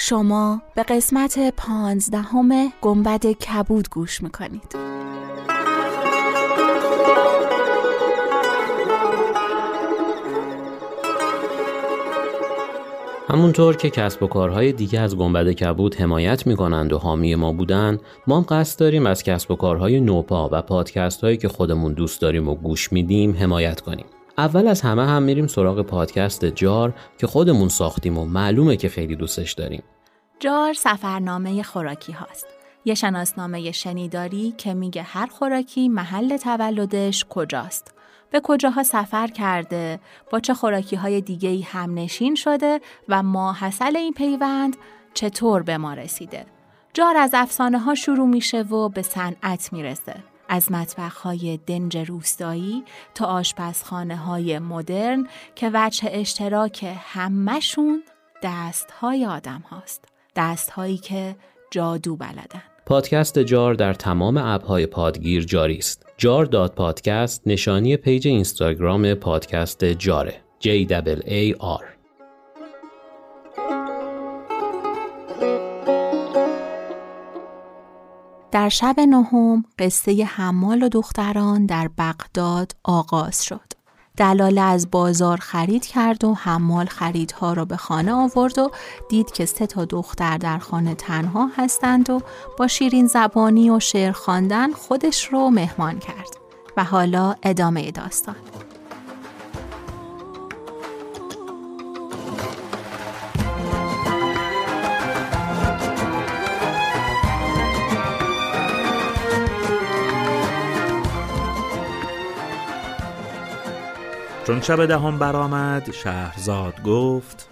شما به قسمت پانزدهم گنبد کبود گوش می‌کنید. همونطور که کسب و کارهای دیگه از گنبد کبود حمایت می‌کنند و حامی ما بودن ما هم قصد داریم از کسب و کارهای نوپا و پادکست هایی که خودمون دوست داریم و گوش میدیم حمایت کنیم. اول از همه هم میریم سراغ پادکست جار که خودمون ساختیم و معلومه که خیلی دوستش داریم. جار سفرنامه خوراکی هاست یه شناسنامه شنیداری که میگه هر خوراکی محل تولدش کجاست به کجاها سفر کرده، با چه خوراکی های دیگه ای هم نشین شده و ما حاصل این پیوند چطور به ما رسیده. جار از افسانه ها شروع میشه و به صنعت می‌رسه. از مطبخ های دنج روستایی تا آشپزخانه های مدرن که وجه اشتراک همهشون دست های آدم هاست. دست هایی که جادو بلدن. پادکست جار در تمام اپهای پادگیر جاری است. جار dot podcast نشانی پیج اینستاگرام پادکست جاره J A R در شب نهم قصه حمال و دختران در بغداد آغاز شد. دلاله از بازار خرید کرد و حمال خریدها را به خانه آورد و دید که سه تا دختر در خانه تنها هستند و با شیرین زبانی و شعر خواندن خودش رو مهمان کرد و حالا ادامه داستان. چون شب دهم برآمد شهرزاد گفت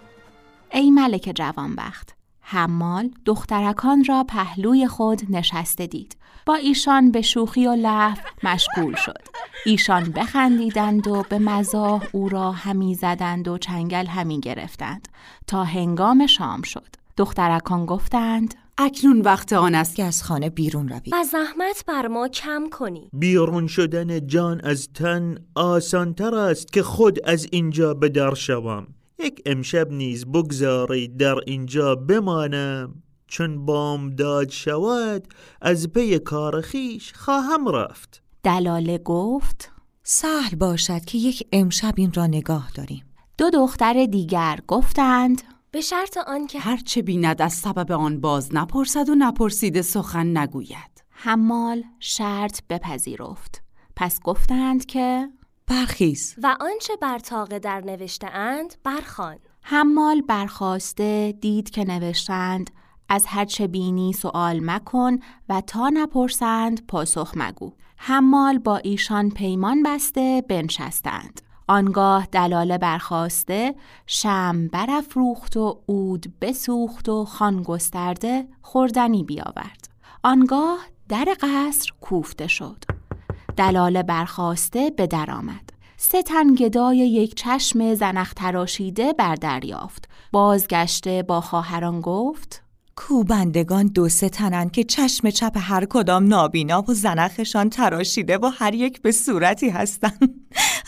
ای ملک جوانبخت حمال دخترکان را پهلوی خود نشسته دید. با ایشان به شوخی و لحف مشغول شد. ایشان بخندیدند و به مزاح او را همی زدند و چنگل همی گرفتند. تا هنگام شام شد. دخترکان گفتند اکنون وقت آن است که از خانه بیرون روی و زحمت بر ما کم کنی. بیرون شدن جان از تن آسانتر است که خود از اینجا به در شوم. یک امشب نیز بگذاری در اینجا بمانم. چون بامداد شود از پی کار خیش خواهم رفت. دلاله گفت سهل باشد که یک امشب این را نگاه داریم. دو دختر دیگر گفتند به شرط آنکه هرچه بیند از سبب آن باز نپرسد و نپرسیده سخن نگوید. حمال شرط بپذیرفت. پس گفتند که برخیز. و آنچه بر تاقه در نوشته اند برخان حمال برخواسته دید که نوشتند از هرچه بینی سوال مکن و تا نپرسند پاسخ مگو. حمال با ایشان پیمان بسته بنشستند. آنگاه دلاله برخواسته شم برافروخت و اود بسوخت و خان گسترده خوردنی بیاورد. آنگاه در قصر کوفته شد. دلاله برخواسته به در آمد. سه تن گدای یک چشم زنخ تراشیده بر دریافت بازگشته با خواهران گفت کوبندگان دو سه تنن که چشم چپ هر کدام نابینا و زنخشان تراشیده و هر یک به صورتی هستند.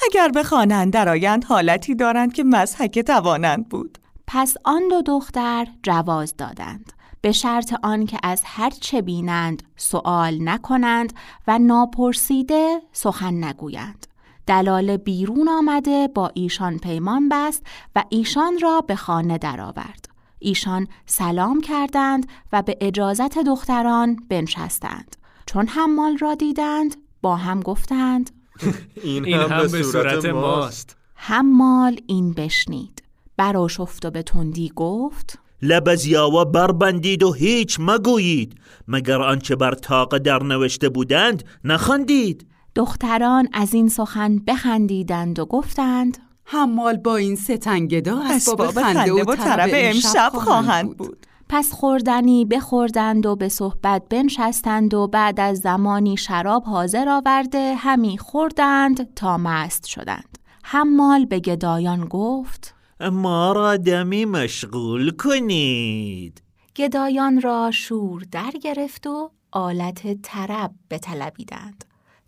اگر خانه درآیند حالتی دارند که مزحک توانند بود. پس آن دو دختر جواز دادند. به شرط آنکه از هر چه بینند سوال نکنند و ناپرسیده سخن نگویند. دلال بیرون آمده با ایشان پیمان بست و ایشان را به خانه درآورد. ایشان سلام کردند و به اجازت دختران بنشستند. چون حمال را دیدند با هم گفتند این, هم, به صورت ماست. حمال این بشنید. براشفت و به تندی گفت لب از یاوا بربندید و هیچ مگویید. مگر آنچه بر تاق در نوشته بودند نخواندید دختران از این سخن بخندیدند و گفتند حمال با این ستنگدا اسباب خنده و طرب امشب خواهند بود. پس خوردنی بخوردند و به صحبت بنشستند و بعد از زمانی شراب حاضر آورده همی خوردند تا مست شدند. حمال به گدایان گفت ما را دمی مشغول کنید. گدایان را شور در گرفت و آلت طرب بطلبیدند.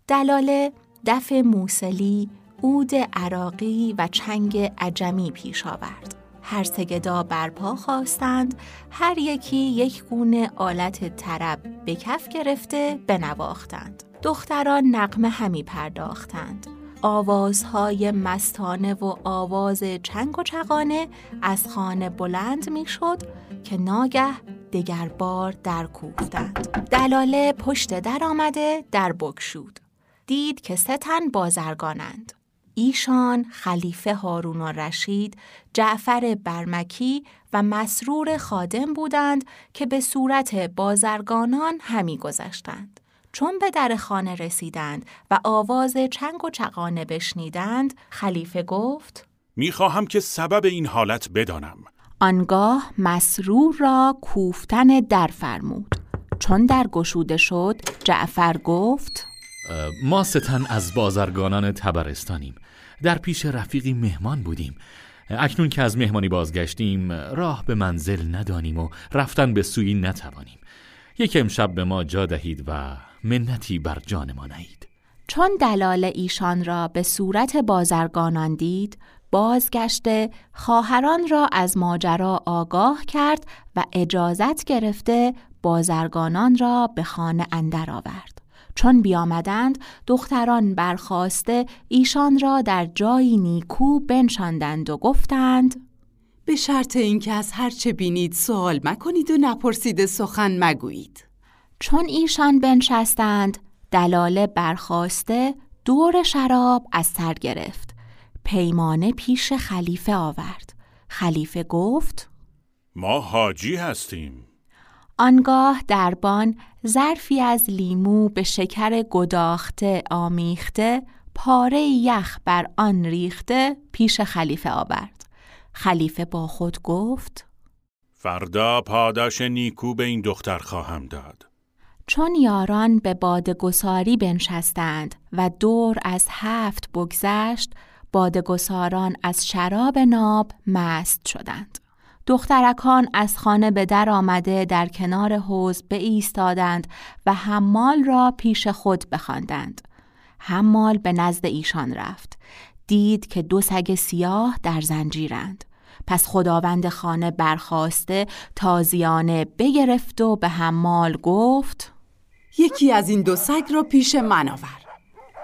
دلاله دف موسلی عود عراقی و چنگ عجمی پیش آورد. هر سگدا برپا خواستند هر یکی یک گونه آلت طرب به کف گرفته بنواختند. دختران نقمه همی پرداختند. آوازهای مستانه و آواز چنگ و چغانه از خانه بلند می‌شد که ناگه دگر بار در کوفتند. دلاله پشت در آمده در بکشود دید که ستن بازرگانند. ایشان خلیفه هارون و رشید، جعفر برمکی و مسرور خادم بودند که به صورت بازرگانان همی گذشتند. چون به در خانه رسیدند و آواز چنگ و چقانه بشنیدند، خلیفه گفت می‌خواهم که سبب این حالت بدانم. آنگاه مسرور را کوفتن در فرمود. چون در گشوده شد، جعفر گفت ما ستن از بازرگانان تبرستانیم. در پیش رفیقی مهمان بودیم. اکنون که از مهمانی بازگشتیم راه به منزل ندانیم و رفتن به سوی نتوانیم. یک امشب به ما جا دهید و منتی بر جان ما نهید. چون دلال ایشان را به صورت بازرگانان دید بازگشته خواهران را از ماجرا آگاه کرد و اجازت گرفته بازرگانان را به خانه اندر آورد. چون بیامدند دختران برخواسته ایشان را در جایی نیکو بنشاندند و گفتند به شرط اینکه از هرچه بینید سوال مکنید و نپرسید سخن مگویید. چون ایشان بنشستند دلاله برخواسته دور شراب از سر گرفت. پیمانه پیش خلیفه آورد. خلیفه گفت ما حاجی هستیم. آنگاه دربان ظرفی از لیمو به شکر گداخته آمیخته پاره یخ بر آن ریخته پیش خلیفه آورد. خلیفه با خود گفت فردا پاداش نیکو به این دختر خواهم داد. چون یاران به بادگساری بنشستند و دور از هفت بگذشت بادگساران از شراب ناب مست شدند. دخترکان از خانه به در آمده در کنار حوز به ایستادند و حمال را پیش خود بخواندند. حمال به نزد ایشان رفت. دید که دو سگ سیاه در زنجیرند. پس خداوند خانه برخواسته تازیانه بگرفت و به حمال گفت یکی از این دو سگ را پیش من آور.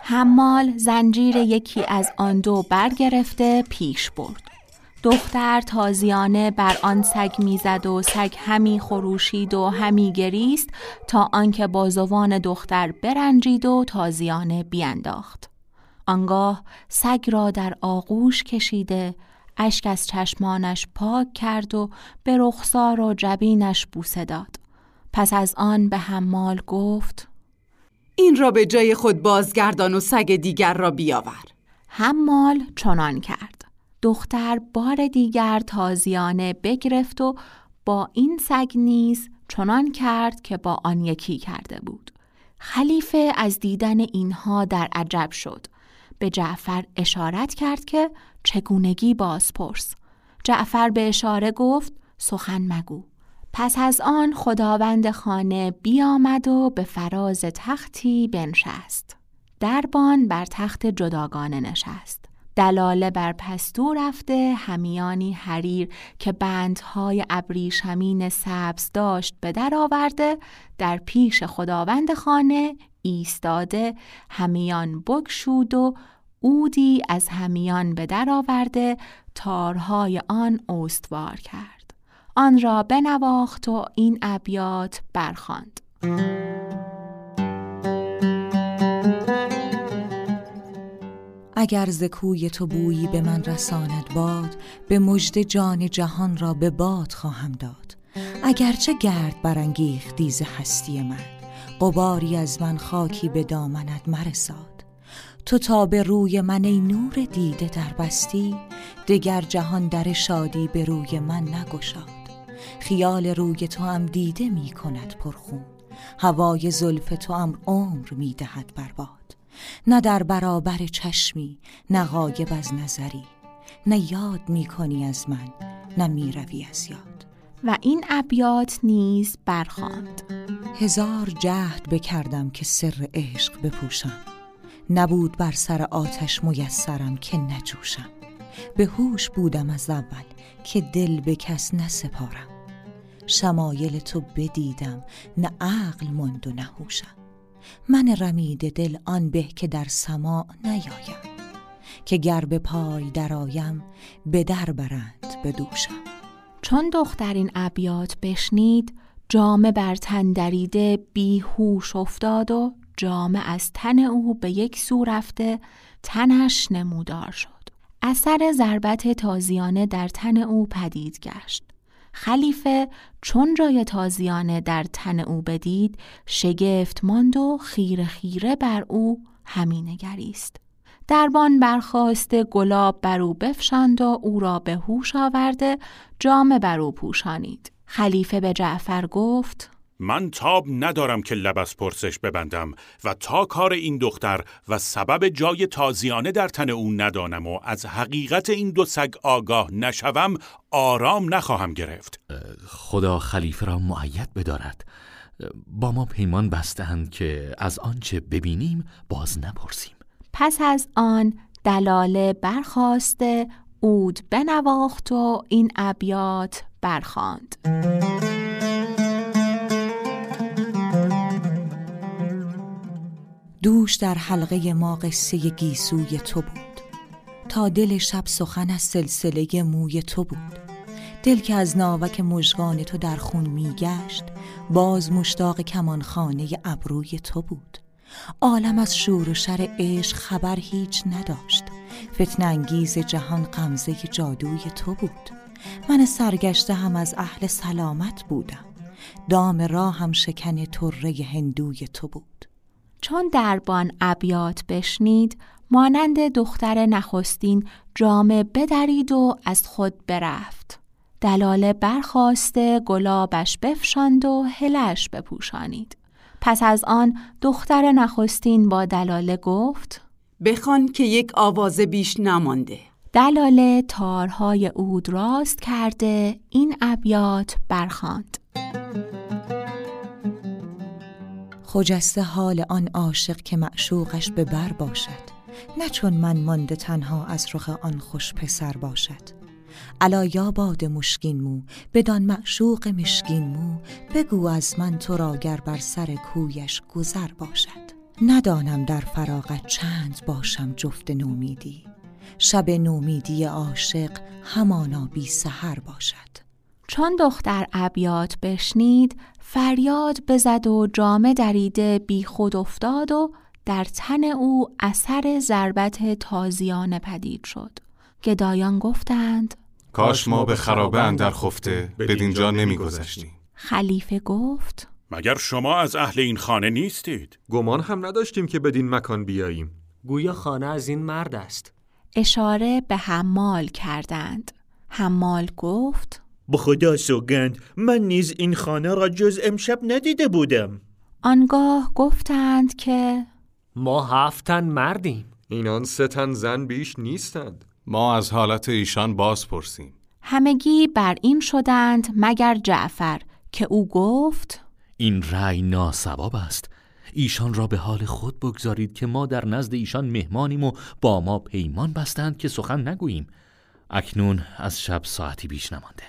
حمال زنجیر یکی از آن دو برگرفته پیش برد. دختر تازیانه بر آن سگ می‌زد و سگ همی خروشید و همی گریست تا آنکه بازوان دختر برنجید و تازیانه بیانداخت آنگاه سگ را در آغوش کشیده اشک از چشمانش پاک کرد و به رخسار و جبینش بوسه داد. پس از آن به حمال گفت این را به جای خود بازگردان و سگ دیگر را بیاور. حمال چنان کرد. دختر بار دیگر تازیانه بگرفت و با این سگ نیز چنان کرد که با آن یکی کرده بود. خلیفه از دیدن اینها در عجب شد. به جعفر اشارت کرد که چگونگی بازپرس. جعفر به اشاره گفت سخن مگو. پس از آن خداوند خانه بیامد و به فراز تختی بنشست. دربان بر تخت جداگانه نشست. دلاله بر پستو رفته همیانی حریر که بندهای ابریشمین سبز داشت به در آورده در پیش خداوند خانه ایستاده همیان بگشود و اودی از همیان به در آورده تارهای آن استوار کرد. آن را بنواخت و این ابیات برخواند اگر ز کوی تو بویی به من رساند باد به مژده جان جهان را به باد خواهم داد. اگرچه گرد برانگیخت دیز هستی من قباری از من خاکی به دامنت مرساد. تو تا به روی من ای نور دیده در بستی دگر جهان در شادی به روی من نگشاد. خیال روی تو هم دیده می کند پرخون هوای زلف تو هم عمر می دهد برباد. نه در برابر چشمی نه غایب از نظری. نه یاد می کنی از من نه می روی از یاد. و این ابیات نیز برخواند. هزار جهد بکردم که سر عشق بپوشم. نبود بر سر آتش میسرم که نجوشم. به هوش بودم از اول که دل به کس نسپارم. شمایل تو بدیدم نه عقل مند و نهوشم من رمید دل آن به که در سماع نیایم که گر به پای درایم به در برند بدوشم چون دختر این ابیات بشنید جامه بر تن دریده بیهوش افتاد و جامه از تن او به یک سو رفته تنش نمودار شد. اثر ضربت تازیانه در تن او پدید گشت. خلیفه چون جای تازیانه در تن او بدید شگفت ماند و خیره خیره بر او همین نگریست. دربان برخواست گلاب بر او بفشاند و او را به هوش آورده جام بر او پوشانید. خلیفه به جعفر گفت من تاب ندارم که لب از پرسش ببندم و تا کار این دختر و سبب جای تازیانه در تن او ندانم و از حقیقت این دو سگ آگاه نشوم آرام نخواهم گرفت. خدا خلیفه را معید بدارد. با ما پیمان بستند که از آنچه ببینیم باز نپرسیم. پس از آن دلاله برخواسته اود بنواخت و این ابیات برخاند. دوش در حلقه ما قصه گیسوی تو بود. تا دل شب سخن از سلسله موی تو بود. دل که از ناوک مژگان تو در خون میگشت باز مشتاق کمانخانه ابروی تو بود. عالم از شور و شر عشق خبر هیچ نداشت. فتن انگیز جهان قمزه جادوی تو بود. من سرگشته هم از اهل سلامت بودم. دام راه هم شکن طره هندوی تو بود. چون دربان ابیات بشنید مانند دختر نخستین جامه بدرید و از خود برفت. دلاله برخواسته گلابش بفشاند و هلش بپوشانید. پس از آن دختر نخستین با دلاله گفت بخوان که یک آواز بیش نمانده. دلاله تارهای اود راست کرده این ابیات برخاند. خجسته حال آن عاشق که معشوقش به بر باشد. نه چون من مانده تنها از رخ آن خوش پسر باشد. الا یا باد مشکین مو بدان معشوق مشکین مو بگو از من تو را گر بر سر کویش گذر باشد. ندانم در فراغت چند باشم جفت نومیدی. شب نومیدی عاشق همانا بی سحر باشد. چون دختر ابیات بشنید فریاد بزد و جامه دریده بی خود افتاد و در تن او اثر ضربت تازیانه پدید شد. گدایان گفتند کاش ما به خرابه اندر خفته بدینجا نمیگذشتیم. خلیفه گفت مگر شما از اهل این خانه نیستید؟ گمان هم نداشتیم که بدین مکان بیاییم. گویا خانه از این مرد است. اشاره به حمال کردند. حمال گفت به خدا سوگند من نیز این خانه را جز امشب ندیده بودم. آنگاه گفتند که ما هفتن مردیم. اینان ستن زن بیش نیستند. ما از حالت ایشان باز پرسیم. همگی بر این شدند مگر جعفر که او گفت این رأی ناسواب است. ایشان را به حال خود بگذارید که ما در نزد ایشان مهمانیم و با ما پیمان بستند که سخن نگوییم. اکنون از شب ساعتی بیش نمانده.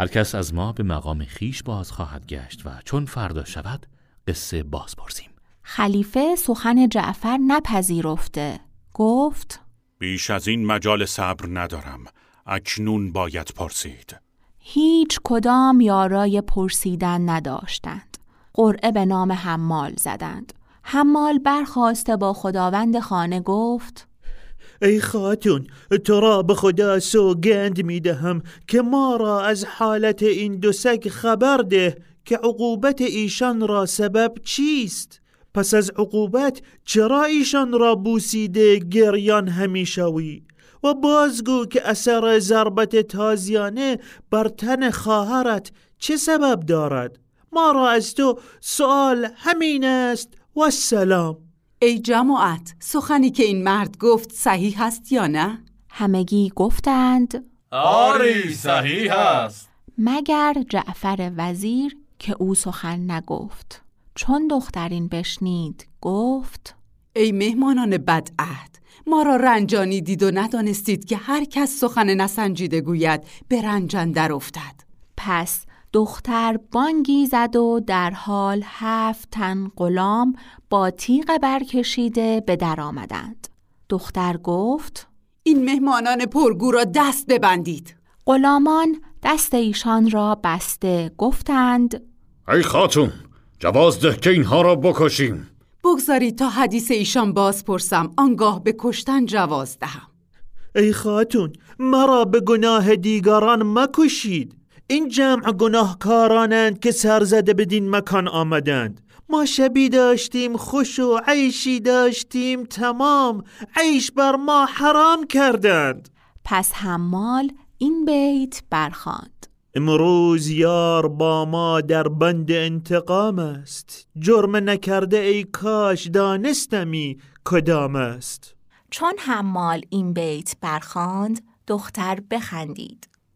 هر کس از ما به مقام خیش باز خواهد گشت و چون فردا شود قصه باز پرسیم. خلیفه سخن جعفر نپذیرفته. گفت بیش از این مجال صبر ندارم. اکنون باید پرسید. هیچ کدام یارای پرسیدن نداشتند. قرعه به نام حمال زدند. حمال برخواسته با خداوند خانه گفت ای خاتون تو به خدا سوگند می دهم که ما را از حالت این دو سگ خبر ده که عقوبت ایشان را سبب چیست؟ پس از عقوبت چرا ایشان را بوسیده گریان همیشوی و بازگو که اثر ضربت تازیانه بر تن خواهرت چه سبب دارد؟ ما را از تو سوال همین است. و سلام. ای جماعت سخنی که این مرد گفت صحیح است یا نه؟ همگی گفتند آری صحیح است. مگر جعفر وزیر که او سخن نگفت؟ چون دخترین بشنید گفت ای مهمانان بدعهد ما را رنجانی دید و ندانستید که هر کس سخن نسنجیده گوید به رنجان در افتد. پس دختر بانگی زد و در حال هفت تن غلام با تیغ برکشیده به در آمدند. دختر گفت این مهمانان پرگو را دست ببندید. غلامان دست ایشان را بسته گفتند ای خاتون جواز ده که اینها را بکشیم. بگذارید تا حدیث ایشان باز پرسم آنگاه به کشتن جواز دهم. ای خاتون مرا به گناه دیگران مکشید. این جمع گناهکارانند که سرزده بدین مکان آمدند. ما شبی داشتیم خوش و عیشی داشتیم تمام عیش بر ما حرام کردند. پس حمال این بیت برخواند امروز یار با ما در بند انتقام است. جرم نکرده ای کاش دانستمی کدام است. چون حمال این بیت برخواند دختر بخندید.